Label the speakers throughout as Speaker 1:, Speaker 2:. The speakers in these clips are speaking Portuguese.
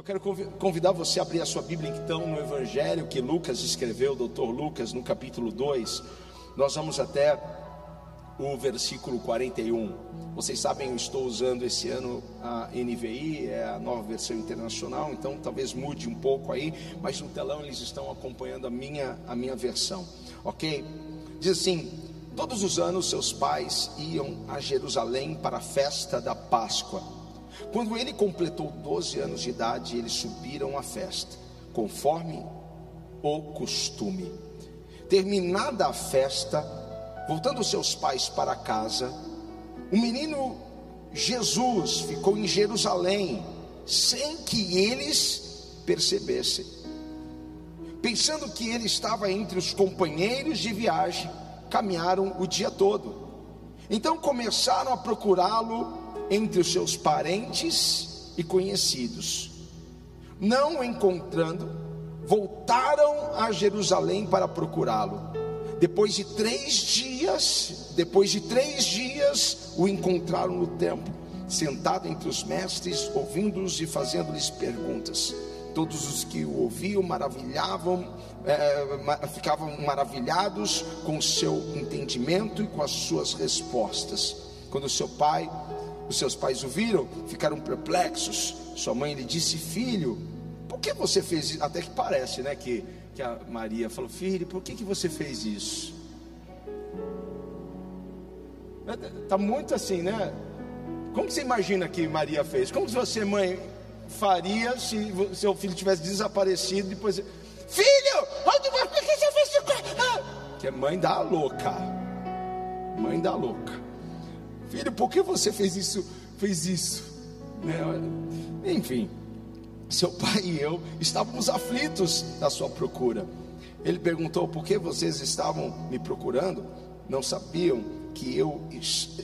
Speaker 1: Eu quero convidar você a abrir a sua Bíblia então no Evangelho que Lucas escreveu, doutor Lucas, no capítulo 2. Nós vamos até o versículo 41. Vocês sabem, eu estou usando esse ano a NVI, é a nova versão internacional, então talvez mude um pouco aí, mas no telão eles estão acompanhando a minha, a minha versão, ok? Diz assim: Todos os anos seus pais iam a Jerusalém para a festa da Páscoa. Quando ele completou 12 anos de idade, eles subiram à festa, conforme o costume. Terminada a festa, voltando seus pais para casa, o menino Jesus ficou em Jerusalém, sem que eles percebessem. Pensando que ele estava entre os companheiros de viagem, caminharam o dia todo. Então começaram a procurá-lo entre os seus parentes e conhecidos. Não o encontrando, voltaram a Jerusalém para procurá-lo. Depois de três dias, depois de três dias, o encontraram no templo, sentado entre os mestres, ouvindo-os e fazendo-lhes perguntas. Todos os que o ouviam maravilhavam, é, ficavam maravilhados com o seu entendimento e com as suas respostas. Quando seu pai os seus pais o viram, ficaram perplexos. Sua mãe lhe disse: Filho, por que você fez isso? Até que parece, né? Que, que a Maria falou: Filho, por que, que você fez isso? Está muito assim, né? Como você imagina que Maria fez? Como você, mãe, faria se seu filho tivesse desaparecido depois? Filho, onde você fez isso? Que é mãe da louca. Mãe da louca. Filho, por que você fez isso? Fez isso? Né? Enfim, seu pai e eu estávamos aflitos na sua procura. Ele perguntou por que vocês estavam me procurando? Não sabiam que eu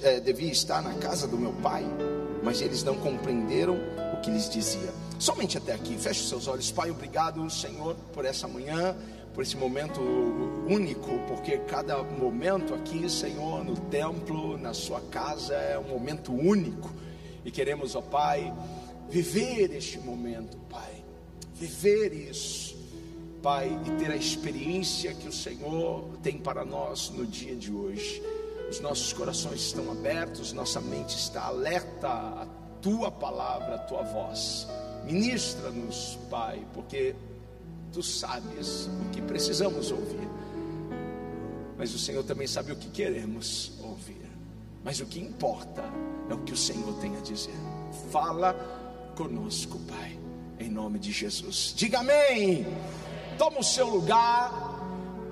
Speaker 1: é, devia estar na casa do meu pai? Mas eles não compreenderam o que lhes dizia. Somente até aqui. Feche os seus olhos, Pai. Obrigado, Senhor, por essa manhã por esse momento único, porque cada momento aqui, Senhor, no templo, na sua casa, é um momento único. E queremos, ó Pai, viver este momento, Pai, viver isso, Pai, e ter a experiência que o Senhor tem para nós no dia de hoje. Os nossos corações estão abertos, nossa mente está alerta à tua palavra, à tua voz. Ministra-nos, Pai, porque tu sabes o que precisamos ouvir, mas o Senhor também sabe o que queremos ouvir. Mas o que importa é o que o Senhor tem a dizer. Fala conosco, Pai, em nome de Jesus. Diga amém. Toma o seu lugar.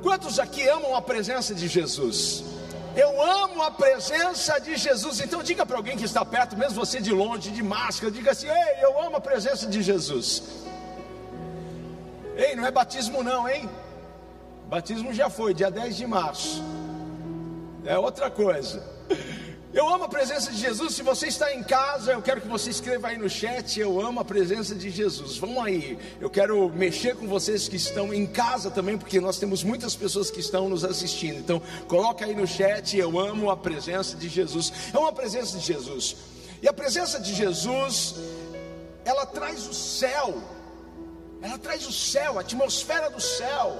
Speaker 1: Quantos aqui amam a presença de Jesus? Eu amo a presença de Jesus. Então diga para alguém que está perto, mesmo você de longe, de máscara, diga assim: "Ei, eu amo a presença de Jesus". Ei, não é batismo não, hein? Batismo já foi, dia 10 de março. É outra coisa. Eu amo a presença de Jesus. Se você está em casa, eu quero que você escreva aí no chat. Eu amo a presença de Jesus. Vamos aí. Eu quero mexer com vocês que estão em casa também, porque nós temos muitas pessoas que estão nos assistindo. Então, coloca aí no chat. Eu amo a presença de Jesus. É uma presença de Jesus. E a presença de Jesus, ela traz o céu ela traz o céu, a atmosfera do céu.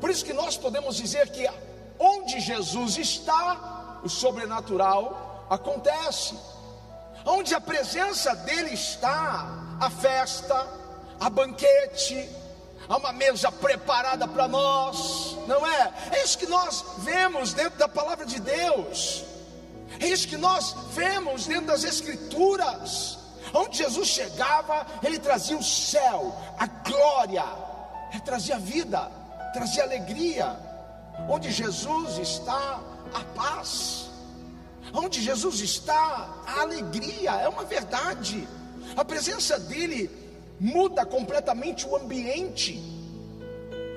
Speaker 1: Por isso que nós podemos dizer que onde Jesus está, o sobrenatural acontece. Onde a presença dele está, a festa, a banquete, há uma mesa preparada para nós, não é? É isso que nós vemos dentro da palavra de Deus. É isso que nós vemos dentro das Escrituras. Onde Jesus chegava, ele trazia o céu, a glória, ele trazia vida, trazia alegria. Onde Jesus está, a paz. Onde Jesus está, a alegria, é uma verdade. A presença dele muda completamente o ambiente.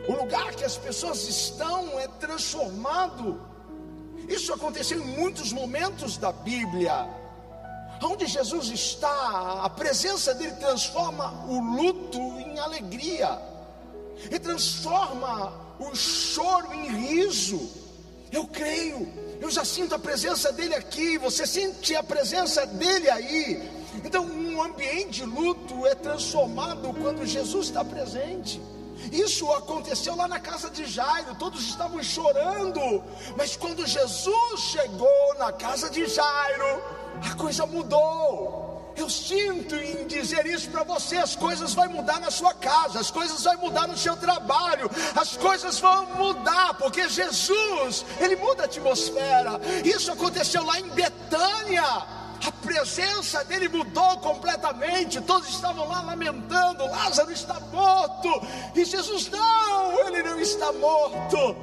Speaker 1: O lugar que as pessoas estão é transformado. Isso aconteceu em muitos momentos da Bíblia. Onde Jesus está, a presença dele transforma o luto em alegria, e transforma o choro em riso. Eu creio, eu já sinto a presença dele aqui, você sente a presença dele aí. Então, um ambiente de luto é transformado quando Jesus está presente. Isso aconteceu lá na casa de Jairo, todos estavam chorando, mas quando Jesus chegou na casa de Jairo, a coisa mudou. Eu sinto em dizer isso para você: as coisas vão mudar na sua casa, as coisas vão mudar no seu trabalho, as coisas vão mudar, porque Jesus, Ele muda a atmosfera. Isso aconteceu lá em Betânia. A presença dele mudou completamente. Todos estavam lá lamentando: Lázaro está morto. E Jesus, não, ele não está morto,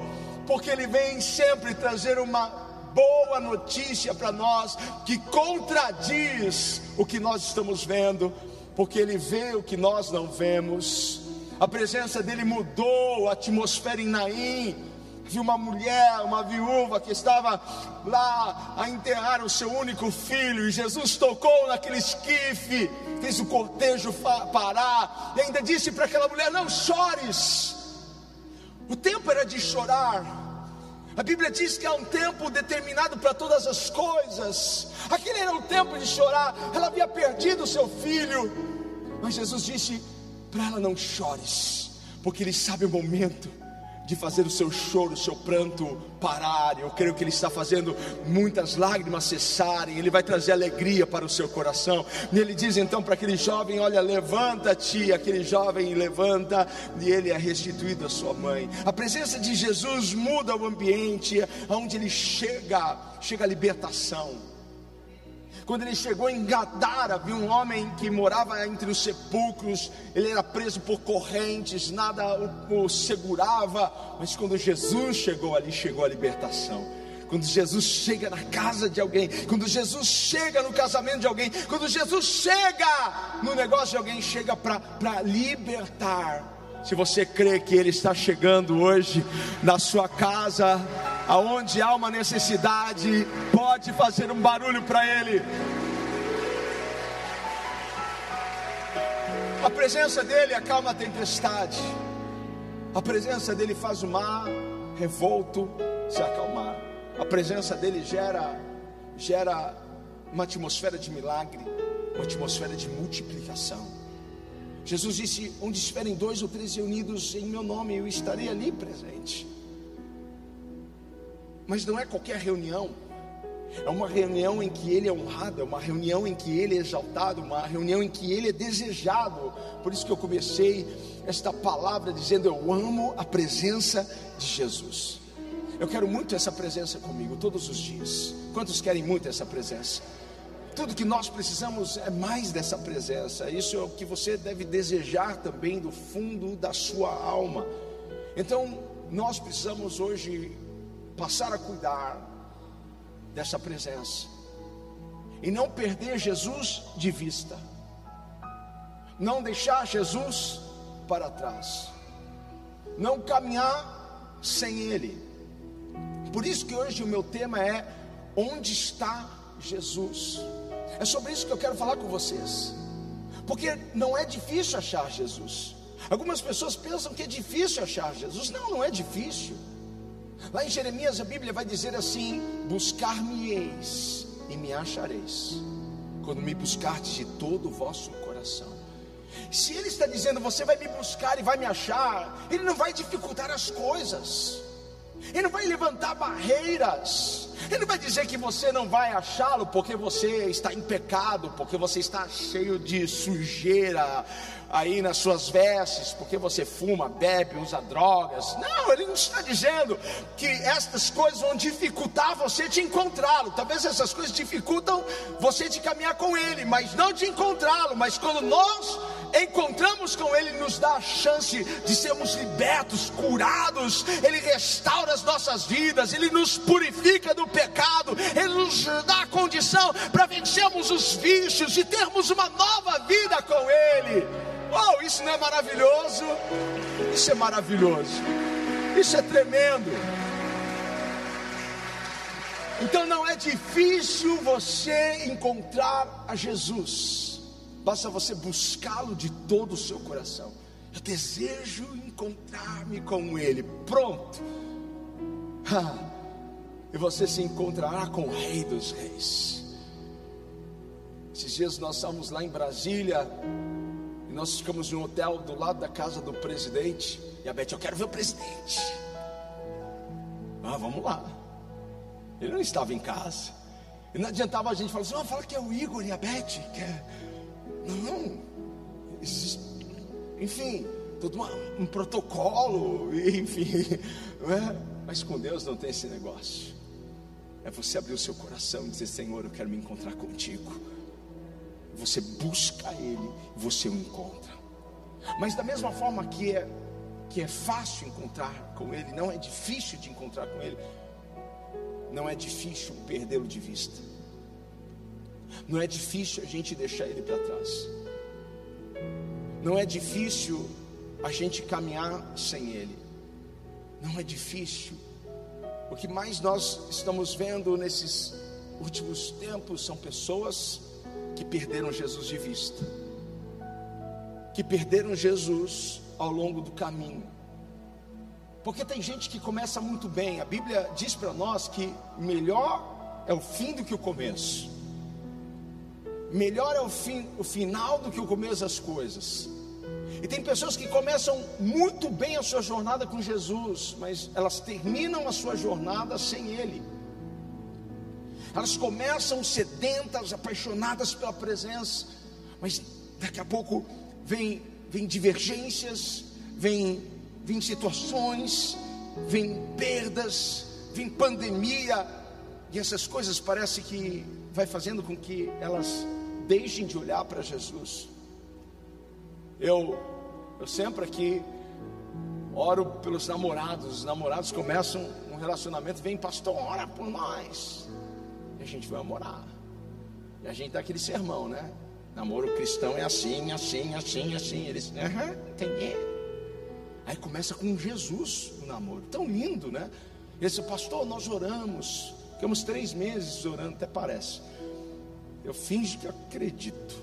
Speaker 1: porque ele vem sempre trazer uma boa notícia para nós, que contradiz o que nós estamos vendo, porque Ele vê o que nós não vemos. A presença dele mudou a atmosfera em Naim. Viu uma mulher, uma viúva que estava lá a enterrar o seu único filho, e Jesus tocou naquele esquife, fez o cortejo parar, e ainda disse para aquela mulher: Não chores. O tempo era de chorar, a Bíblia diz que há um tempo determinado para todas as coisas. Aquele era o tempo de chorar. Ela havia perdido o seu filho. Mas Jesus disse: para ela não chores, porque Ele sabe o momento de fazer o seu choro, o seu pranto parar. Eu creio que Ele está fazendo muitas lágrimas cessarem. Ele vai trazer alegria para o seu coração. E Ele diz então para aquele jovem: Olha, levanta-te. Aquele jovem levanta e ele é restituído à sua mãe. A presença de Jesus muda o ambiente, aonde ele chega, chega a libertação. Quando ele chegou em Gadara, viu um homem que morava entre os sepulcros, ele era preso por correntes, nada o, o segurava, mas quando Jesus chegou ali, chegou a libertação. Quando Jesus chega na casa de alguém, quando Jesus chega no casamento de alguém, quando Jesus chega no negócio de alguém, chega para libertar. Se você crê que Ele está chegando hoje na sua casa, aonde há uma necessidade, pode fazer um barulho para Ele. A presença dele acalma a tempestade. A presença dele faz o mar revolto se acalmar. A presença dele gera gera uma atmosfera de milagre, uma atmosfera de multiplicação. Jesus disse: Onde estiverem dois ou três reunidos em meu nome, eu estarei ali presente. Mas não é qualquer reunião, é uma reunião em que ele é honrado, é uma reunião em que ele é exaltado, uma reunião em que ele é desejado. Por isso que eu comecei esta palavra dizendo: Eu amo a presença de Jesus. Eu quero muito essa presença comigo todos os dias. Quantos querem muito essa presença? Tudo que nós precisamos é mais dessa presença. Isso é o que você deve desejar também do fundo da sua alma. Então, nós precisamos hoje passar a cuidar dessa presença e não perder Jesus de vista, não deixar Jesus para trás, não caminhar sem Ele. Por isso que hoje o meu tema é: onde está Jesus? É sobre isso que eu quero falar com vocês, porque não é difícil achar Jesus. Algumas pessoas pensam que é difícil achar Jesus. Não, não é difícil. Lá em Jeremias a Bíblia vai dizer assim: Buscar-me-eis e me achareis, quando me buscardes de todo o vosso coração. Se ele está dizendo você vai me buscar e vai me achar, ele não vai dificultar as coisas, ele não vai levantar barreiras, ele vai dizer que você não vai achá-lo porque você está em pecado, porque você está cheio de sujeira, aí nas suas vestes, porque você fuma, bebe, usa drogas. Não, ele não está dizendo que estas coisas vão dificultar você de encontrá-lo. Talvez essas coisas dificultam você de caminhar com ele, mas não de encontrá-lo. Mas quando nós encontramos com ele, nos dá a chance de sermos libertos, curados. Ele restaura as nossas vidas, ele nos purifica do pecado, ele nos dá a condição para vencermos os vícios e termos uma nova vida com ele. Oh, isso não é maravilhoso? Isso é maravilhoso. Isso é tremendo. Então não é difícil você encontrar a Jesus. Basta você buscá-lo de todo o seu coração. Eu desejo encontrar-me com Ele. Pronto. e você se encontrará com o Rei dos Reis. Esses dias nós estávamos lá em Brasília e nós ficamos em um hotel do lado da casa do presidente. E a Beth, eu quero ver o presidente. Ah, vamos lá. Ele não estava em casa. E não adiantava a gente falar assim, ah, fala que é o Igor e a Beth. Que é... Não. Enfim, todo uma, um protocolo, enfim. É? Mas com Deus não tem esse negócio. É você abrir o seu coração e dizer, Senhor, eu quero me encontrar contigo. Você busca Ele, você o encontra. Mas da mesma forma que é que é fácil encontrar com Ele, não é difícil de encontrar com Ele, não é difícil perdê-lo de vista, não é difícil a gente deixar Ele para trás, não é difícil a gente caminhar sem Ele, não é difícil. O que mais nós estamos vendo nesses últimos tempos são pessoas que perderam Jesus de vista, que perderam Jesus ao longo do caminho. Porque tem gente que começa muito bem, a Bíblia diz para nós que melhor é o fim do que o começo. Melhor é o, fim, o final do que o começo das coisas. E tem pessoas que começam muito bem a sua jornada com Jesus, mas elas terminam a sua jornada sem Ele. Elas começam sedentas, apaixonadas pela presença, mas daqui a pouco vem, vem divergências, vem, vem situações, vem perdas, vem pandemia, e essas coisas parece que vai fazendo com que elas deixem de olhar para Jesus. Eu, eu sempre aqui oro pelos namorados. Os namorados começam um relacionamento, vem pastor, ora por nós. E a gente vai namorar. E a gente dá aquele sermão, né? Namoro cristão é assim, assim, assim, assim. Eles, aham, entendi. Aí começa com Jesus o namoro. Tão lindo, né? Esse pastor, nós oramos. Ficamos três meses orando, até parece. Eu finjo que acredito.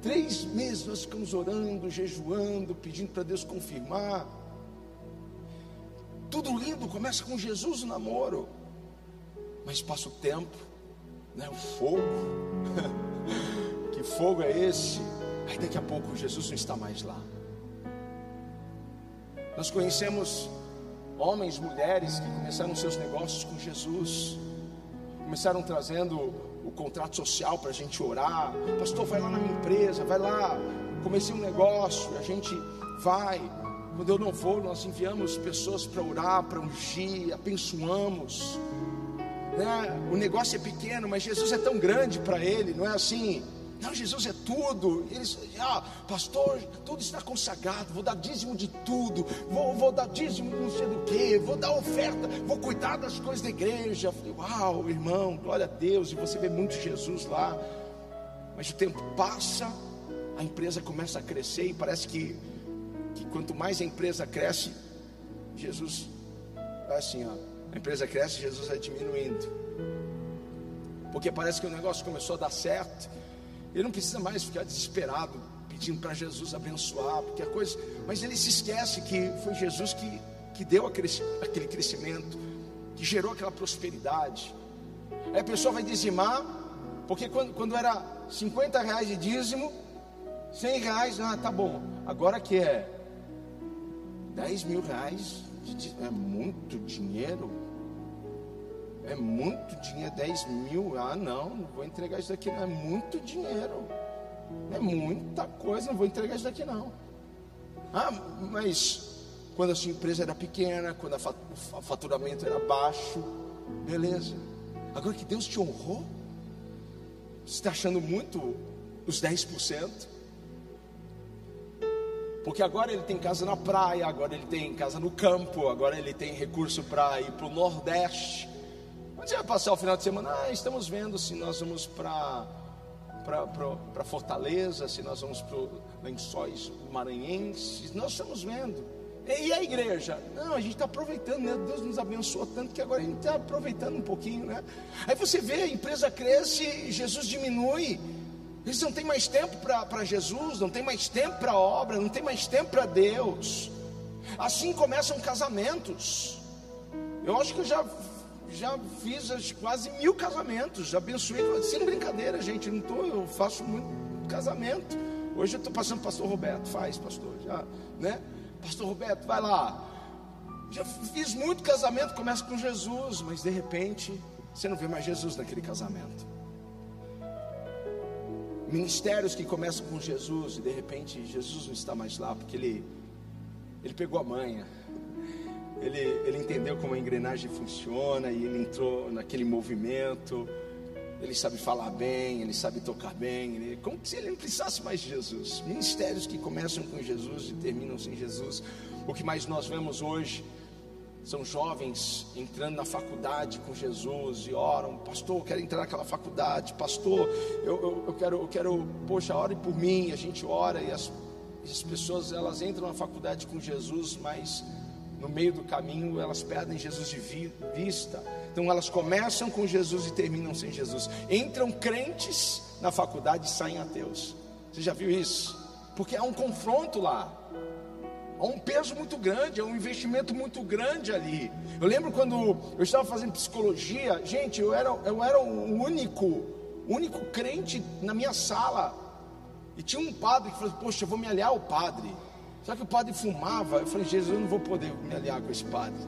Speaker 1: Três meses nós ficamos orando, jejuando, pedindo para Deus confirmar. Tudo lindo, começa com Jesus o namoro. Mas passa o tempo, né? O fogo. que fogo é esse? Aí daqui a pouco Jesus não está mais lá. Nós conhecemos homens, mulheres que começaram seus negócios com Jesus, começaram trazendo o contrato social para a gente orar. Pastor, vai lá na minha empresa, vai lá. Comecei um negócio, a gente vai. Quando eu não vou, nós enviamos pessoas para orar, para ungir, abençoamos. Né? O negócio é pequeno, mas Jesus é tão grande para ele, não é assim? Não, Jesus é tudo. Eles, ah, pastor, tudo está consagrado. Vou dar dízimo de tudo. Vou, vou dar dízimo não sei do que. Vou dar oferta. Vou cuidar das coisas da igreja. Falei, uau, irmão, glória a Deus. E você vê muito Jesus lá. Mas o tempo passa, a empresa começa a crescer e parece que, que quanto mais a empresa cresce, Jesus vai assim, ó. A empresa cresce, Jesus vai diminuindo. Porque parece que o negócio começou a dar certo ele não precisa mais ficar desesperado pedindo para Jesus abençoar, porque a coisa, mas ele se esquece que foi Jesus que, que deu aquele, crescimento, que gerou aquela prosperidade. Aí a pessoa vai dizimar, porque quando, quando era 50 reais de dízimo, 100 reais, ah, tá bom. Agora que é 10 mil reais, é muito dinheiro. É muito dinheiro, 10 mil. Ah, não, não vou entregar isso daqui, não. É muito dinheiro. É muita coisa, não vou entregar isso daqui, não. Ah, mas quando a sua empresa era pequena, quando o faturamento era baixo, beleza. Agora que Deus te honrou, você está achando muito os 10%? Porque agora ele tem casa na praia, agora ele tem casa no campo, agora ele tem recurso para ir para o Nordeste. Vai passar o final de semana? Ah, estamos vendo se nós vamos para para Fortaleza, se nós vamos para Lençóis Maranhenses, nós estamos vendo. E a igreja? Não, a gente está aproveitando, né? Deus nos abençoou tanto que agora a gente está aproveitando um pouquinho, né? Aí você vê, a empresa cresce, Jesus diminui. Eles não têm mais tempo para Jesus, não tem mais tempo para a obra, não tem mais tempo para Deus. Assim começam casamentos. Eu acho que eu já já fiz quase mil casamentos, já abençoei, sem brincadeira, gente, não tô, eu faço muito casamento. Hoje eu estou passando pastor Roberto, faz pastor, já, né? Pastor Roberto, vai lá. Já fiz muito casamento, começa com Jesus, mas de repente você não vê mais Jesus naquele casamento. Ministérios que começam com Jesus e de repente Jesus não está mais lá porque ele ele pegou a manha. Ele, ele entendeu como a engrenagem funciona e ele entrou naquele movimento. Ele sabe falar bem, ele sabe tocar bem. Ele, como se ele não precisasse mais de Jesus. Ministérios que começam com Jesus e terminam sem Jesus. O que mais nós vemos hoje são jovens entrando na faculdade com Jesus e oram, pastor, eu quero entrar naquela faculdade, pastor, eu, eu, eu quero, eu quero, poxa, ore por mim, a gente ora e as, as pessoas elas entram na faculdade com Jesus, mas no meio do caminho elas perdem Jesus de vista. Então elas começam com Jesus e terminam sem Jesus. Entram crentes na faculdade e saem ateus. Você já viu isso? Porque há um confronto lá. Há um peso muito grande, há um investimento muito grande ali. Eu lembro quando eu estava fazendo psicologia, gente, eu era, eu era o único, único crente na minha sala. E tinha um padre que falou: Poxa, eu vou me aliar ao padre. Só que o padre fumava. Eu falei: Jesus, eu não vou poder me aliar com esse padre.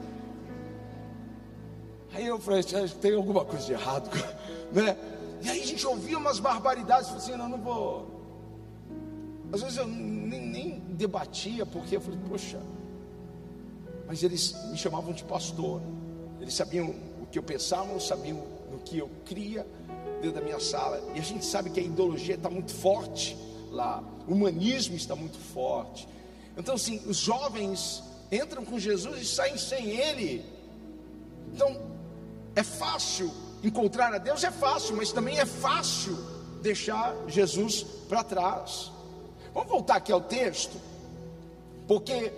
Speaker 1: Aí eu falei: Tem alguma coisa de errado, né? E aí a gente ouvia umas barbaridades. Falei assim: Não, não vou. Às vezes eu nem, nem debatia, porque eu falei: Poxa. Mas eles me chamavam de pastor. Eles sabiam o que eu pensava, sabiam o que eu cria dentro da minha sala. E a gente sabe que a ideologia está muito forte lá. O humanismo está muito forte. Então, assim, os jovens entram com Jesus e saem sem Ele. Então, é fácil encontrar a Deus, é fácil, mas também é fácil deixar Jesus para trás. Vamos voltar aqui ao texto, porque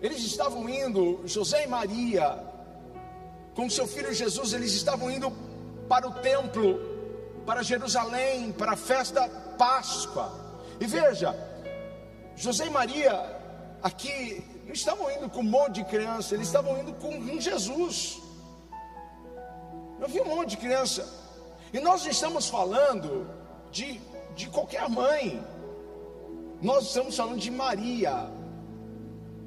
Speaker 1: eles estavam indo, José e Maria, com seu filho Jesus, eles estavam indo para o templo, para Jerusalém, para a festa Páscoa. E veja, José e Maria aqui não estavam indo com um monte de criança, eles estavam indo com Jesus. Eu vi um monte de criança. E nós estamos falando de, de qualquer mãe. Nós estamos falando de Maria,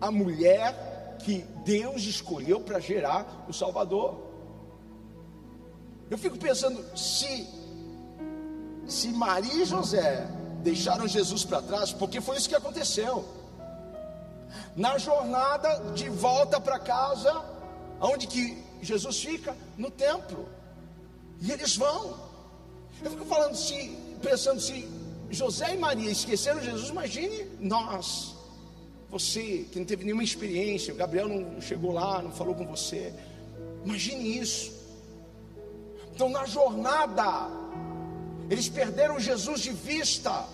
Speaker 1: a mulher que Deus escolheu para gerar o Salvador. Eu fico pensando, se, se Maria e José deixaram Jesus para trás, porque foi isso que aconteceu na jornada de volta para casa, onde que Jesus fica? No templo. E eles vão. Eu fico falando se, pensando se José e Maria esqueceram Jesus, imagine nós. Você que não teve nenhuma experiência, o Gabriel não chegou lá, não falou com você. Imagine isso. Então na jornada, eles perderam Jesus de vista.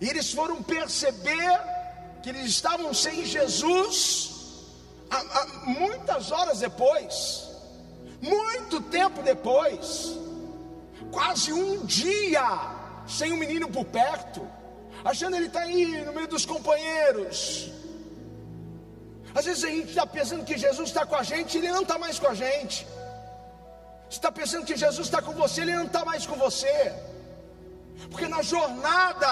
Speaker 1: E eles foram perceber que eles estavam sem Jesus muitas horas depois, muito tempo depois, quase um dia sem o um menino por perto, achando ele está aí no meio dos companheiros. Às vezes a gente está pensando que Jesus está com a gente, ele não está mais com a gente. Você está pensando que Jesus está com você, ele não está mais com você. Porque na jornada,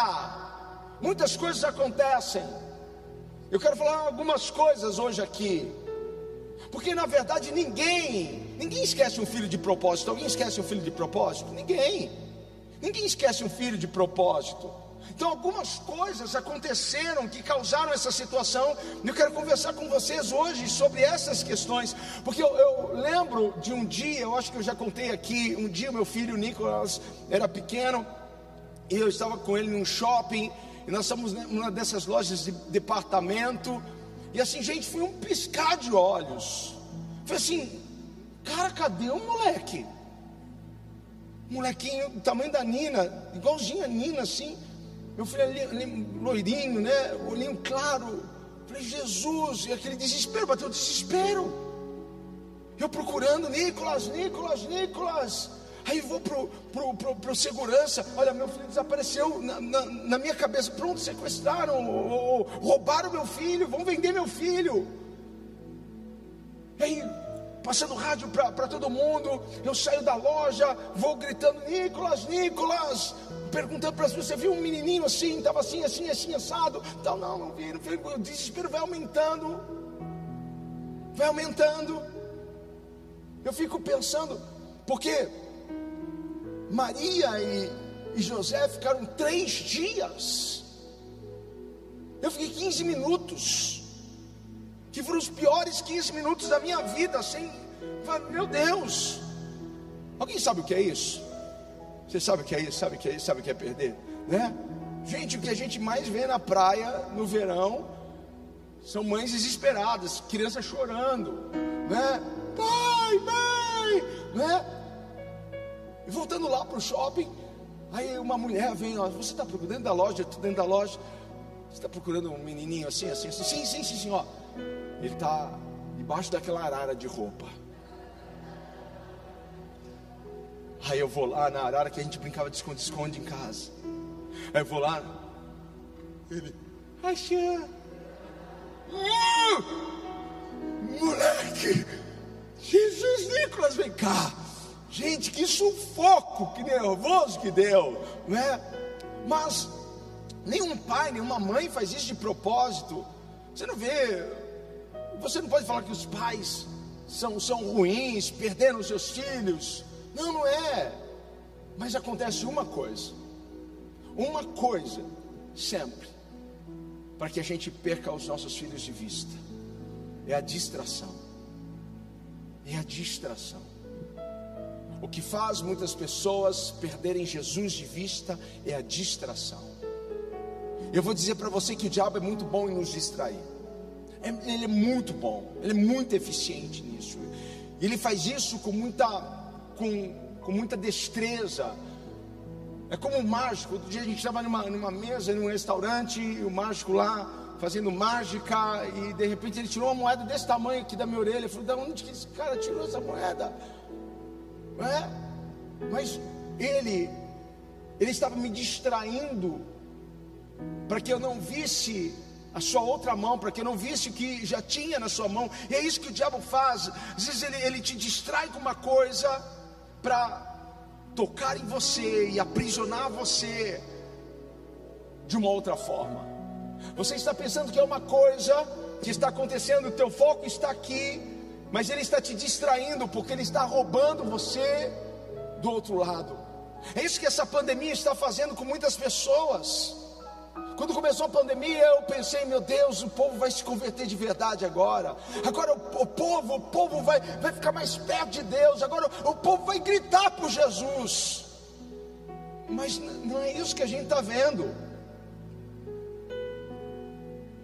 Speaker 1: muitas coisas acontecem. Eu quero falar algumas coisas hoje aqui. Porque na verdade ninguém, ninguém esquece um filho de propósito. Alguém esquece um filho de propósito? Ninguém. Ninguém esquece um filho de propósito. Então, algumas coisas aconteceram que causaram essa situação. Eu quero conversar com vocês hoje sobre essas questões, porque eu, eu, lembro de um dia, eu acho que eu já contei aqui. Um dia, meu filho Nicolas era pequeno e eu estava com ele num shopping e nós estamos numa dessas lojas de departamento. E assim, gente, foi um piscar de olhos. Foi assim, cara, cadê o moleque? Molequinho do tamanho da Nina, igualzinho a Nina, assim. Filho ali, ali loirinho, né? Olhinho claro. Falei, Jesus, e aquele desespero, bateu desespero. Eu procurando, Nicolas, Nicolas, Nicolas. Aí vou pro, pro, pro, pro segurança, olha, meu filho desapareceu na, na, na minha cabeça, pronto, sequestraram, ou, ou, roubaram meu filho, vão vender meu filho. Aí passando rádio para todo mundo. Eu saio da loja, vou gritando: Nicolas, Nicolas, perguntando para as pessoas: você viu um menininho assim, estava assim, assim, assim, assado? Então, não, não vi, não vi. O desespero vai aumentando, vai aumentando. Eu fico pensando, porque Maria e, e José ficaram três dias. Eu fiquei 15 minutos, que foram os piores 15 minutos da minha vida, assim, meu Deus. Alguém sabe o que é isso? Você sabe o que é isso? Sabe o que é isso? Sabe o que é perder? Né? Gente, o que a gente mais vê na praia no verão são mães desesperadas, crianças chorando, né? Pai, mãe, né? E voltando lá para o shopping, aí uma mulher vem, ó, você está procurando da loja, dentro da loja, você está procurando um menininho assim, assim, assim, sim, sim, sim, sim, ó. Ele está debaixo daquela arara de roupa. Aí eu vou lá na arara que a gente brincava de esconde-esconde em casa. Aí eu vou lá. Ele. Uh, moleque, Jesus Nicolas, vem cá. Gente, que sufoco, que nervoso que deu, né? Mas nenhum pai, nenhuma mãe faz isso de propósito. Você não vê, você não pode falar que os pais são, são ruins, perderam seus filhos. Não, não é. Mas acontece uma coisa, uma coisa, sempre, para que a gente perca os nossos filhos de vista: é a distração. É a distração. O que faz muitas pessoas perderem Jesus de vista é a distração. Eu vou dizer para você que o diabo é muito bom em nos distrair. É, ele é muito bom, ele é muito eficiente nisso. Ele faz isso com muita, com, com muita destreza. É como um mágico. Outro dia a gente estava numa, numa mesa, num restaurante, e o mágico lá fazendo mágica, e de repente ele tirou uma moeda desse tamanho aqui da minha orelha. Eu falei, da onde que esse cara tirou essa moeda? É, mas ele, ele estava me distraindo para que eu não visse a sua outra mão, para que eu não visse o que já tinha na sua mão. E é isso que o diabo faz. Às vezes ele, ele te distrai com uma coisa para tocar em você e aprisionar você de uma outra forma. Você está pensando que é uma coisa que está acontecendo, o teu foco está aqui, mas ele está te distraindo porque ele está roubando você do outro lado. É isso que essa pandemia está fazendo com muitas pessoas. Quando começou a pandemia, eu pensei, meu Deus, o povo vai se converter de verdade agora. Agora o, o povo, o povo vai, vai ficar mais perto de Deus. Agora o, o povo vai gritar por Jesus. Mas não é isso que a gente está vendo.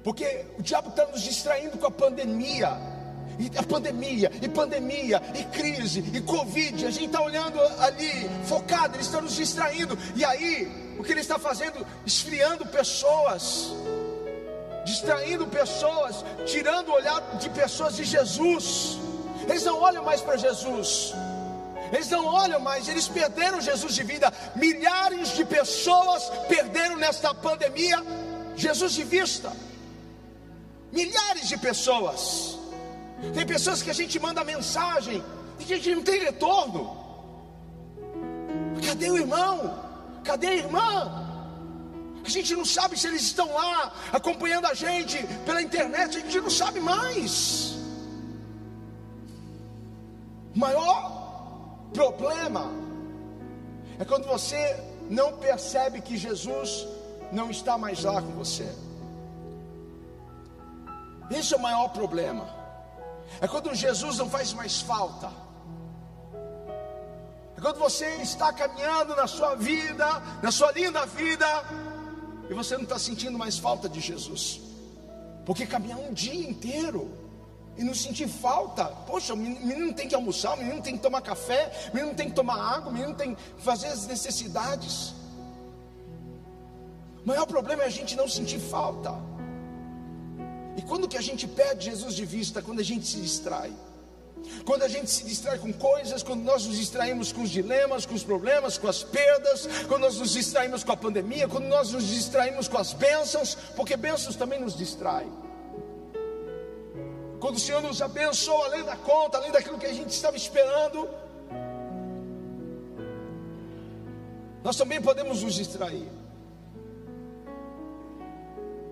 Speaker 1: Porque o diabo está nos distraindo com a pandemia e a pandemia, e pandemia, e crise, e Covid, a gente está olhando ali, focado, ele está nos distraindo, e aí, o que ele está fazendo? Esfriando pessoas, distraindo pessoas, tirando o olhar de pessoas de Jesus, eles não olham mais para Jesus, eles não olham mais, eles perderam Jesus de vida, milhares de pessoas perderam nesta pandemia Jesus de vista, milhares de pessoas. Tem pessoas que a gente manda mensagem e que a gente não tem retorno. Cadê o irmão? Cadê a irmã? A gente não sabe se eles estão lá acompanhando a gente pela internet, a gente não sabe mais. O maior problema é quando você não percebe que Jesus não está mais lá com você. Esse é o maior problema. É quando Jesus não faz mais falta. É quando você está caminhando na sua vida, na sua linda vida, e você não está sentindo mais falta de Jesus. Porque caminhar um dia inteiro e não sentir falta, poxa, o menino tem que almoçar, o menino tem que tomar café, o menino tem que tomar água, o menino tem que fazer as necessidades. O maior problema é a gente não sentir falta. E quando que a gente perde Jesus de vista? Quando a gente se distrai. Quando a gente se distrai com coisas, quando nós nos distraímos com os dilemas, com os problemas, com as perdas, quando nós nos distraímos com a pandemia, quando nós nos distraímos com as bênçãos, porque bênçãos também nos distraem. quando o Senhor nos abençoa além da conta, além daquilo que a gente estava esperando, nós também podemos nos distrair.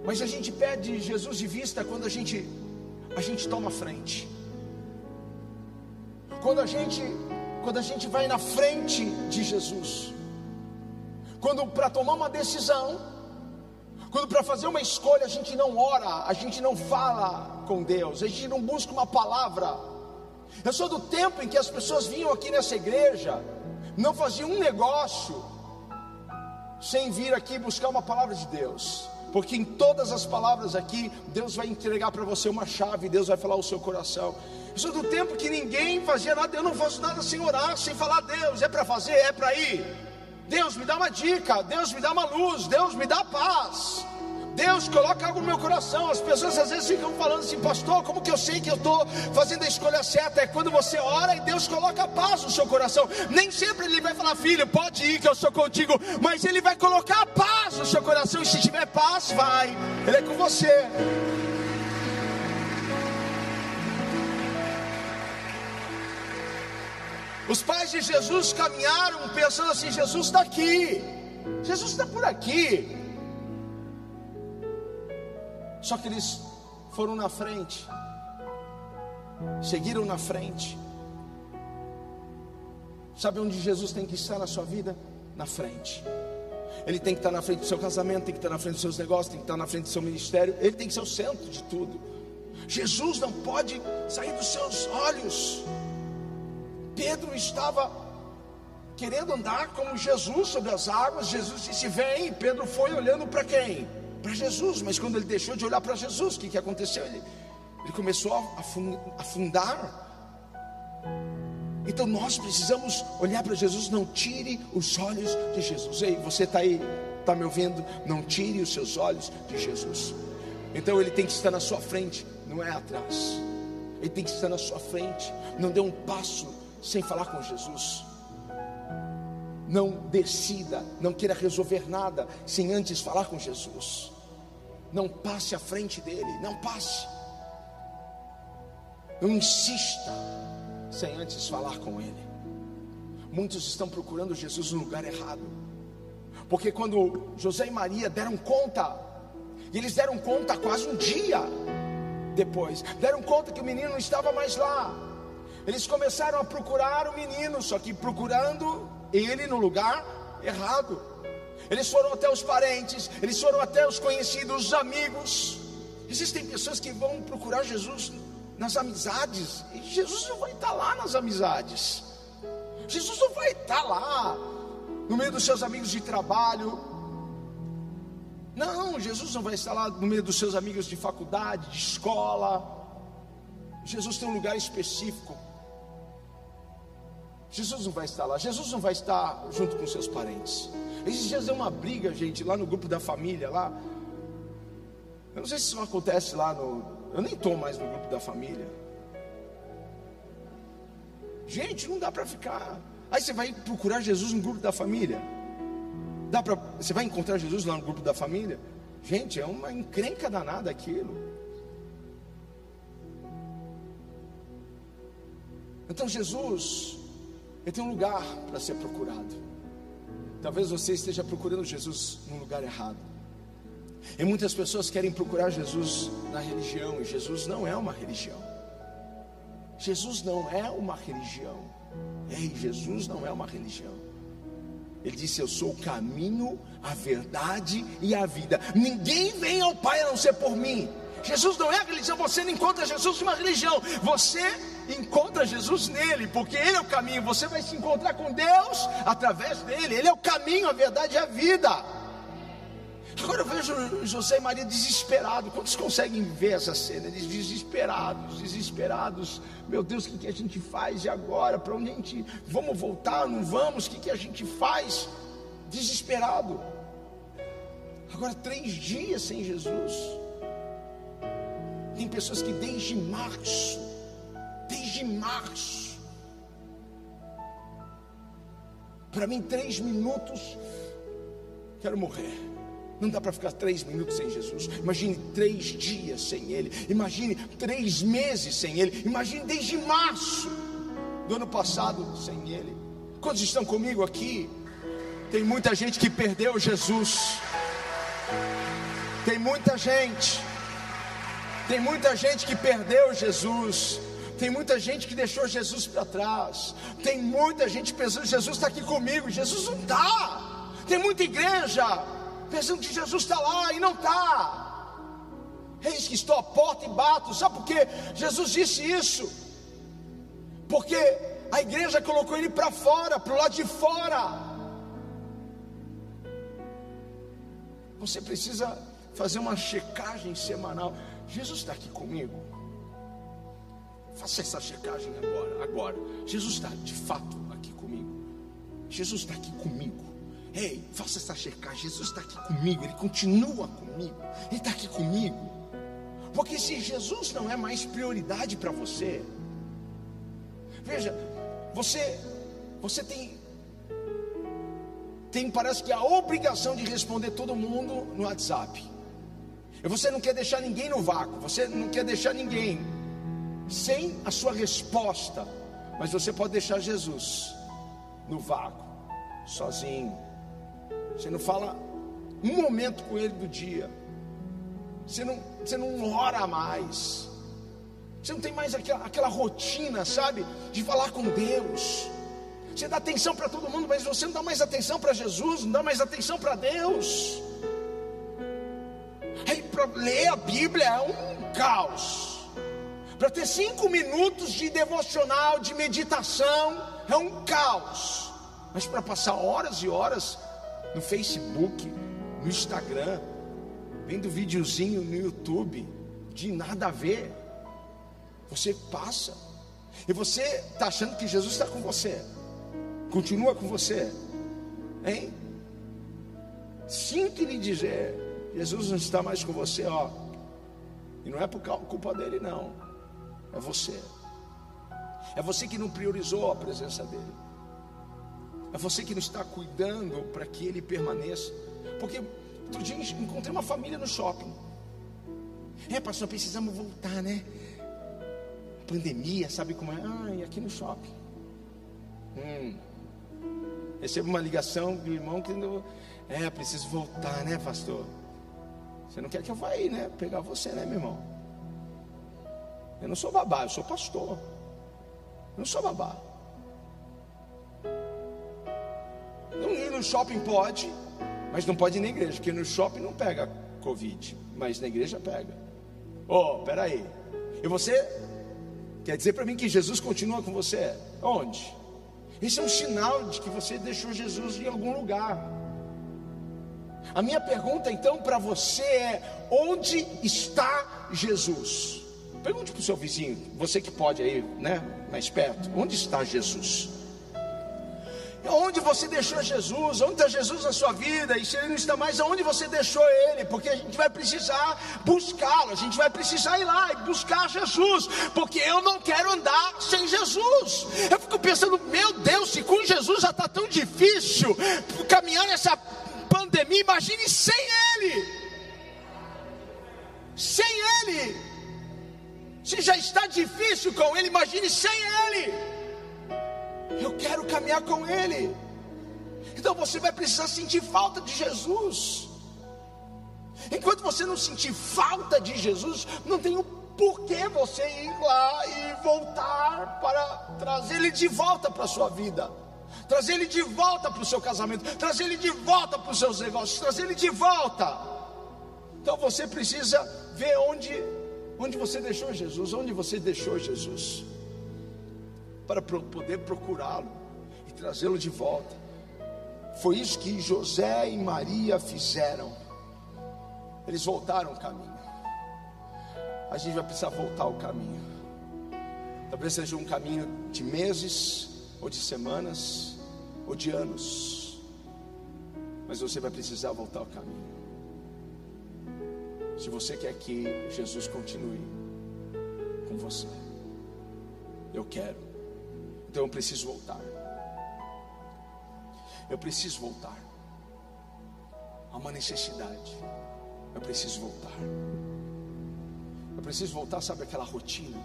Speaker 1: Mas a gente perde Jesus de vista quando a gente a gente toma frente. Quando a gente quando a gente vai na frente de Jesus. Quando para tomar uma decisão, quando para fazer uma escolha a gente não ora, a gente não fala com Deus, a gente não busca uma palavra. Eu sou do tempo em que as pessoas vinham aqui nessa igreja, não faziam um negócio sem vir aqui buscar uma palavra de Deus. Porque em todas as palavras aqui, Deus vai entregar para você uma chave, Deus vai falar o seu coração. Eu sou do tempo que ninguém fazia nada, eu não faço nada sem orar, sem falar, Deus, é para fazer, é para ir. Deus me dá uma dica, Deus me dá uma luz, Deus me dá paz. Deus coloca algo no meu coração. As pessoas às vezes ficam falando assim, pastor, como que eu sei que eu estou fazendo a escolha certa? É quando você ora e Deus coloca paz no seu coração. Nem sempre Ele vai falar, filho, pode ir que eu sou contigo, mas Ele vai colocar paz no seu coração. E se tiver paz, vai. Ele é com você. Os pais de Jesus caminharam pensando assim: Jesus está aqui, Jesus está por aqui. Só que eles foram na frente, seguiram na frente. Sabe onde Jesus tem que estar na sua vida? Na frente. Ele tem que estar na frente do seu casamento, tem que estar na frente dos seus negócios, tem que estar na frente do seu ministério. Ele tem que ser o centro de tudo. Jesus não pode sair dos seus olhos. Pedro estava querendo andar como Jesus sobre as águas. Jesus disse: Vem. Pedro foi olhando para quem? Para Jesus. Mas quando ele deixou de olhar para Jesus, o que, que aconteceu? Ele, ele começou a afundar. Então nós precisamos olhar para Jesus. Não tire os olhos de Jesus. Ei, você está aí, está me ouvindo? Não tire os seus olhos de Jesus. Então ele tem que estar na sua frente, não é atrás. Ele tem que estar na sua frente. Não dê um passo sem falar com Jesus. Não decida, não queira resolver nada sem antes falar com Jesus. Não passe à frente dele, não passe. Não insista sem antes falar com ele. Muitos estão procurando Jesus no lugar errado. Porque quando José e Maria deram conta, e eles deram conta quase um dia depois, deram conta que o menino não estava mais lá. Eles começaram a procurar o menino, só que procurando ele no lugar errado. Eles foram até os parentes, eles foram até os conhecidos, os amigos. Existem pessoas que vão procurar Jesus nas amizades, e Jesus não vai estar lá nas amizades. Jesus não vai estar lá no meio dos seus amigos de trabalho. Não, Jesus não vai estar lá no meio dos seus amigos de faculdade, de escola. Jesus tem um lugar específico Jesus não vai estar lá, Jesus não vai estar junto com seus parentes. Esses dias é uma briga, gente, lá no grupo da família, lá. Eu não sei se isso acontece lá no. Eu nem estou mais no grupo da família. Gente, não dá para ficar. Aí você vai procurar Jesus no grupo da família. Dá para, você vai encontrar Jesus lá no grupo da família? Gente, é uma encrenca danada aquilo. Então Jesus ele tem um lugar para ser procurado. Talvez você esteja procurando Jesus no lugar errado. E muitas pessoas querem procurar Jesus na religião, e Jesus não é uma religião. Jesus não é uma religião. Ei, Jesus não é uma religião. Ele disse: Eu sou o caminho, a verdade e a vida. Ninguém vem ao Pai a não ser por mim. Jesus não é religião, você não encontra Jesus numa religião. Você encontra Jesus nele, porque ele é o caminho. Você vai se encontrar com Deus através dele. Ele é o caminho, a verdade e a vida. Agora eu vejo José e Maria desesperados. Quantos conseguem ver essa cena? Eles desesperados, desesperados. Meu Deus, o que, que a gente faz? E agora? Para onde a gente. Vamos voltar? Não vamos? O que, que a gente faz? Desesperado. Agora, três dias sem Jesus. Tem pessoas que desde março desde março. Para mim, três minutos, quero morrer. Não dá para ficar três minutos sem Jesus. Imagine três dias sem Ele. Imagine três meses sem Ele. Imagine desde março do ano passado sem Ele. Quantos estão comigo aqui? Tem muita gente que perdeu Jesus. Tem muita gente. Tem muita gente que perdeu Jesus. Tem muita gente que deixou Jesus para trás. Tem muita gente pensando: Jesus está aqui comigo. Jesus não está. Tem muita igreja pensando que Jesus está lá e não está. Eis que estou à porta e bato. Sabe por que Jesus disse isso? Porque a igreja colocou ele para fora, para o lado de fora. Você precisa fazer uma checagem semanal. Jesus está aqui comigo. Faça essa checagem agora, agora. Jesus está de fato aqui comigo. Jesus está aqui comigo. Ei, faça essa checagem. Jesus está aqui comigo, Ele continua comigo, Ele está aqui comigo. Porque se Jesus não é mais prioridade para você, veja, você, você tem, tem parece que a obrigação de responder todo mundo no WhatsApp. E você não quer deixar ninguém no vácuo, você não quer deixar ninguém sem a sua resposta, mas você pode deixar Jesus no vácuo, sozinho você não fala um momento com ele do dia. Você não, você não ora mais. Você não tem mais aquela, aquela rotina, sabe? De falar com Deus. Você dá atenção para todo mundo, mas você não dá mais atenção para Jesus, não dá mais atenção para Deus. Aí para ler a Bíblia é um caos. Para ter cinco minutos de devocional, de meditação, é um caos. Mas para passar horas e horas no Facebook, no Instagram, vendo videozinho no YouTube, de nada a ver. Você passa, e você está achando que Jesus está com você, continua com você, hein? Sinto lhe dizer, Jesus não está mais com você, ó, e não é por culpa dele, não, é você, é você que não priorizou a presença dele. É você que não está cuidando para que ele permaneça. Porque outro dia encontrei uma família no shopping. É, pastor, precisamos voltar, né? Pandemia, sabe como é? Ah, e aqui no shopping. Hum. Recebo uma ligação do irmão que não. É, preciso voltar, né, pastor? Você não quer que eu vá aí, né? Pegar você, né, meu irmão? Eu não sou babá, eu sou pastor. Eu não sou babá. Não ir no shopping pode, mas não pode ir na igreja, porque no shopping não pega Covid, mas na igreja pega. Oh, peraí. E você quer dizer para mim que Jesus continua com você? Onde? Isso é um sinal de que você deixou Jesus em algum lugar. A minha pergunta então para você é: onde está Jesus? Pergunte para o seu vizinho, você que pode aí, né, mais perto, onde está Jesus? Onde você deixou Jesus? Onde está Jesus na sua vida? E se ele não está mais, aonde você deixou ele? Porque a gente vai precisar buscá-lo, a gente vai precisar ir lá e buscar Jesus, porque eu não quero andar sem Jesus. Eu fico pensando, meu Deus, se com Jesus já está tão difícil caminhar nessa pandemia, imagine sem ele. Sem ele. Se já está difícil com ele, imagine sem ele. Eu quero caminhar com Ele. Então você vai precisar sentir falta de Jesus. Enquanto você não sentir falta de Jesus, não tem o porquê você ir lá e voltar para trazer Ele de volta para a sua vida, trazer Ele de volta para o seu casamento, trazer Ele de volta para os seus negócios, trazer Ele de volta. Então você precisa ver onde, onde você deixou Jesus, onde você deixou Jesus para poder procurá-lo e trazê-lo de volta. Foi isso que José e Maria fizeram. Eles voltaram o caminho. A gente vai precisar voltar o caminho. Talvez seja um caminho de meses, ou de semanas, ou de anos. Mas você vai precisar voltar o caminho. Se você quer que Jesus continue com você, eu quero. Então eu preciso voltar. Eu preciso voltar. há uma necessidade. Eu preciso voltar. Eu preciso voltar, sabe, aquela rotina.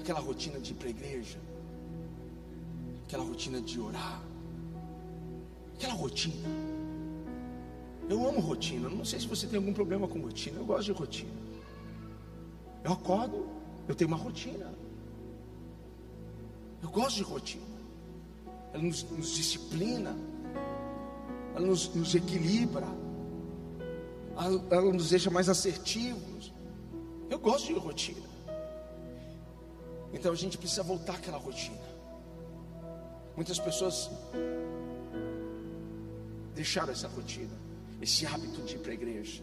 Speaker 1: Aquela rotina de ir para a igreja. Aquela rotina de orar. Aquela rotina. Eu amo rotina. Não sei se você tem algum problema com rotina. Eu gosto de rotina. Eu acordo, eu tenho uma rotina. Eu gosto de rotina. Ela nos, nos disciplina. Ela nos, nos equilibra. Ela, ela nos deixa mais assertivos. Eu gosto de rotina. Então a gente precisa voltar àquela rotina. Muitas pessoas deixaram essa rotina, esse hábito de ir para a igreja.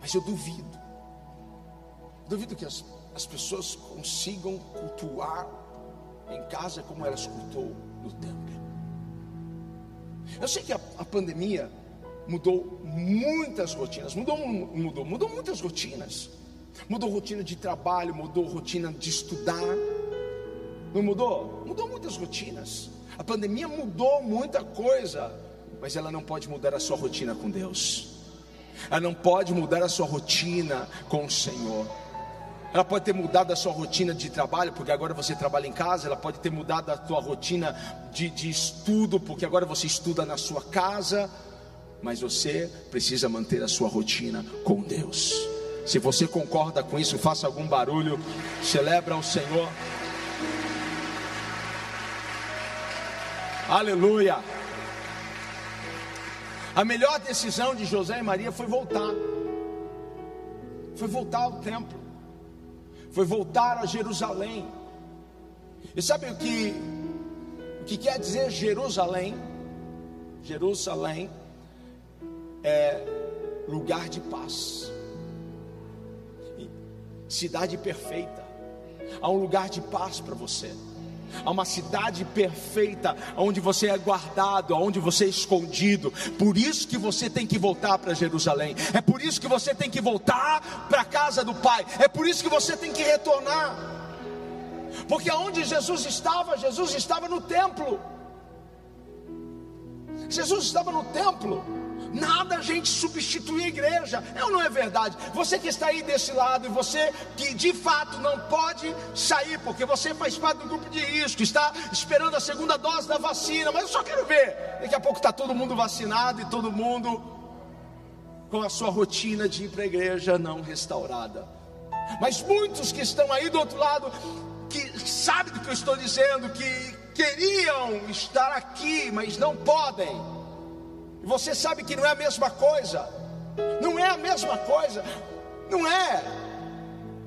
Speaker 1: Mas eu duvido, duvido que as, as pessoas consigam cultuar em casa como elas cultuam no templo. Eu sei que a, a pandemia mudou muitas rotinas, mudou, mudou, mudou muitas rotinas. Mudou rotina de trabalho, mudou rotina de estudar. Não mudou? Mudou muitas rotinas. A pandemia mudou muita coisa, mas ela não pode mudar a sua rotina com Deus. Ela não pode mudar a sua rotina com o Senhor. Ela pode ter mudado a sua rotina de trabalho, porque agora você trabalha em casa. Ela pode ter mudado a sua rotina de, de estudo, porque agora você estuda na sua casa. Mas você precisa manter a sua rotina com Deus. Se você concorda com isso, faça algum barulho, celebra o Senhor. Aleluia. A melhor decisão de José e Maria foi voltar. Foi voltar ao templo. Foi voltar a Jerusalém. E sabe o que o que quer dizer Jerusalém? Jerusalém é lugar de paz cidade perfeita. Há um lugar de paz para você. Há uma cidade perfeita onde você é guardado, onde você é escondido. Por isso que você tem que voltar para Jerusalém. É por isso que você tem que voltar para a casa do Pai. É por isso que você tem que retornar. Porque aonde Jesus estava, Jesus estava no templo. Jesus estava no templo. Nada a gente substitui a igreja. É ou não é verdade? Você que está aí desse lado e você que de fato não pode sair porque você faz parte do grupo de risco, está esperando a segunda dose da vacina, mas eu só quero ver. Daqui a pouco está todo mundo vacinado e todo mundo com a sua rotina de ir para a igreja não restaurada. Mas muitos que estão aí do outro lado, que sabem do que eu estou dizendo, que queriam estar aqui, mas não podem e você sabe que não é a mesma coisa. Não é a mesma coisa. Não é.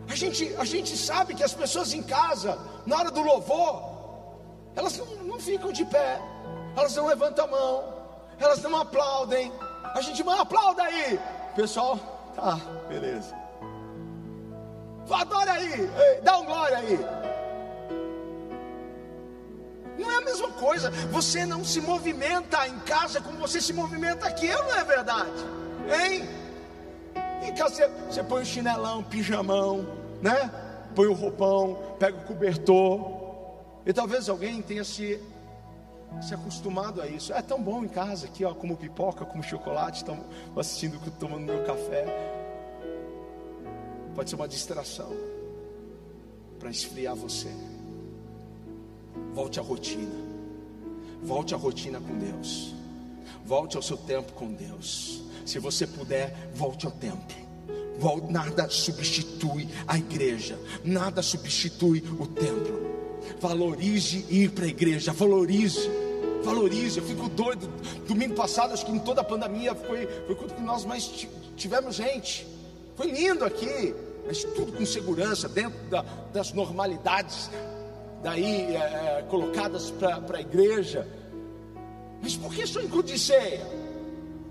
Speaker 1: A gente, a gente sabe que as pessoas em casa, na hora do louvor, elas não, não ficam de pé, elas não levantam a mão, elas não aplaudem. A gente manda aplauda aí. Pessoal, tá, beleza. Adora aí, dá um glória aí. Não é a mesma coisa. Você não se movimenta em casa como você se movimenta aqui, não é verdade? Hein? Em casa você, você põe o chinelão, pijamão, né? Põe o roupão, pega o cobertor. E talvez alguém tenha se, se acostumado a isso. É tão bom em casa aqui, ó, como pipoca, como chocolate, estão assistindo, tomando meu café. Pode ser uma distração para esfriar você. Volte à rotina. Volte à rotina com Deus. Volte ao seu tempo com Deus. Se você puder, volte ao templo. Nada substitui a igreja, nada substitui o templo. Valorize ir para a igreja, valorize, valorize. Eu fico doido. Domingo passado, acho que em toda a pandemia foi, foi quando nós mais tivemos gente. Foi lindo aqui, mas tudo com segurança, dentro da, das normalidades daí é, é, colocadas para a igreja. Mas por que só em de ceia?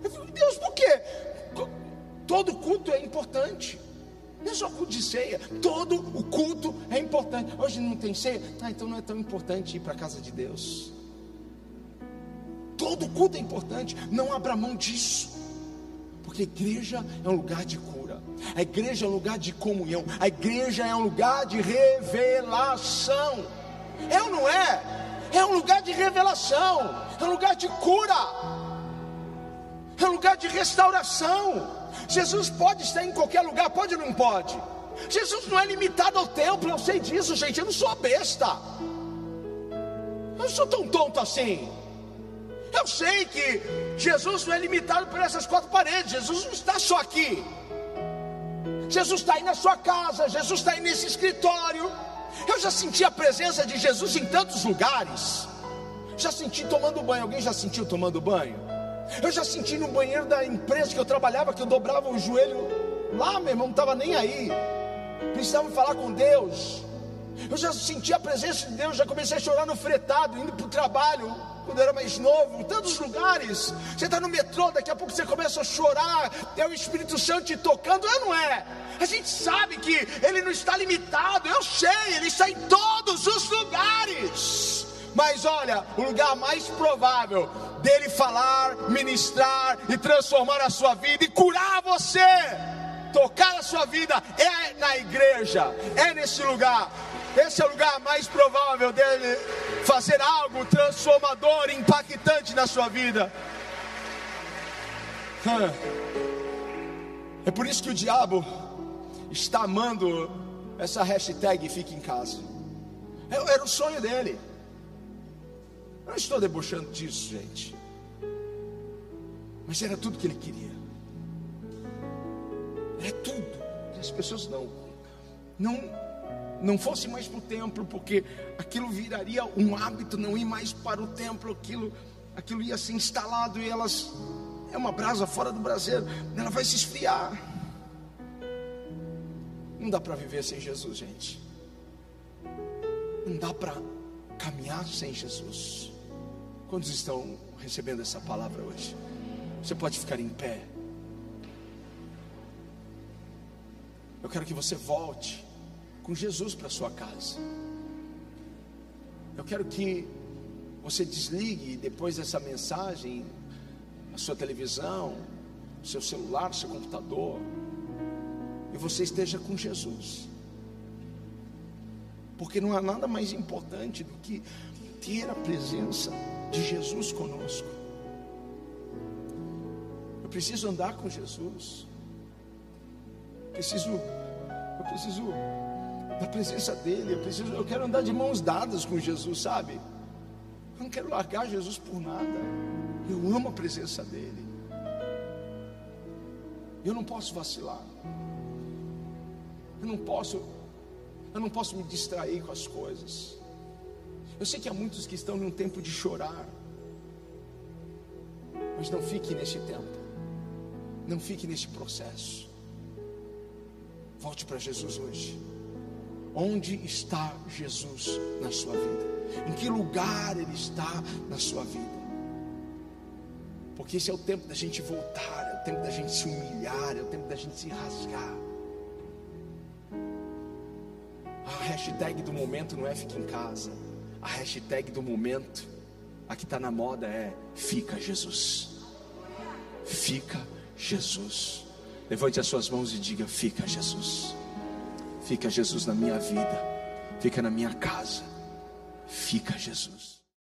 Speaker 1: Eu falei, Deus, por quê? Todo culto é importante. Não é só de ceia, todo o culto é importante. Hoje não tem ceia, ah, então não é tão importante ir para a casa de Deus. Todo culto é importante, não abra mão disso, porque a igreja é um lugar de cura, a igreja é um lugar de comunhão, a igreja é um lugar de revelação. É ou não é? É um lugar de revelação, é um lugar de cura. é um lugar de restauração. Jesus pode estar em qualquer lugar, pode ou não pode? Jesus não é limitado ao templo, eu sei disso, gente. Eu não sou besta, eu não sou tão tonto assim. Eu sei que Jesus não é limitado por essas quatro paredes, Jesus não está só aqui. Jesus está aí na sua casa, Jesus está aí nesse escritório. Eu já senti a presença de Jesus em tantos lugares. Já senti tomando banho. Alguém já sentiu tomando banho? Eu já senti no banheiro da empresa que eu trabalhava que eu dobrava o joelho lá, meu irmão, não estava nem aí. Precisava falar com Deus. Eu já senti a presença de Deus, já comecei a chorar no fretado, indo para o trabalho, quando eu era mais novo, em tantos lugares. Você está no metrô, daqui a pouco você começa a chorar, é o Espírito Santo te tocando, é não é? A gente sabe que Ele não está limitado, eu sei, Ele está em todos os lugares. Mas olha, o lugar mais provável dele falar, ministrar e transformar a sua vida e curar você, tocar a sua vida, é na igreja, é nesse lugar. Esse é o lugar mais provável dele fazer algo transformador, impactante na sua vida. É por isso que o diabo está amando essa hashtag Fique em Casa. Era o sonho dele. Eu não estou debochando disso, gente. Mas era tudo que ele queria. É tudo. As pessoas não, não, não fossem mais para o templo, porque aquilo viraria um hábito, não ir mais para o templo, aquilo, aquilo ia ser instalado e elas é uma brasa fora do braseiro, ela vai se esfriar. Não dá para viver sem Jesus, gente. Não dá para caminhar sem Jesus. Quantos estão recebendo essa palavra hoje? Você pode ficar em pé. Eu quero que você volte com Jesus para sua casa. Eu quero que você desligue depois dessa mensagem a sua televisão, o seu celular, o seu computador, e você esteja com Jesus. Porque não há nada mais importante do que ter a presença de Jesus conosco. Eu preciso andar com Jesus. Preciso, eu preciso da presença dele. Eu preciso, eu quero andar de mãos dadas com Jesus, sabe? Eu não quero largar Jesus por nada. Eu amo a presença dele. Eu não posso vacilar. Eu não posso, eu não posso me distrair com as coisas. Eu sei que há muitos que estão num tempo de chorar. Mas não fique nesse tempo. Não fique nesse processo. Volte para Jesus hoje. Onde está Jesus na sua vida? Em que lugar Ele está na sua vida? Porque esse é o tempo da gente voltar, é o tempo da gente se humilhar, é o tempo da gente se rasgar. A hashtag do momento não é fique em casa. A hashtag do momento, a que está na moda é fica Jesus. Fica Jesus. Levante as suas mãos e diga: Fica Jesus. Fica Jesus na minha vida. Fica na minha casa. Fica Jesus.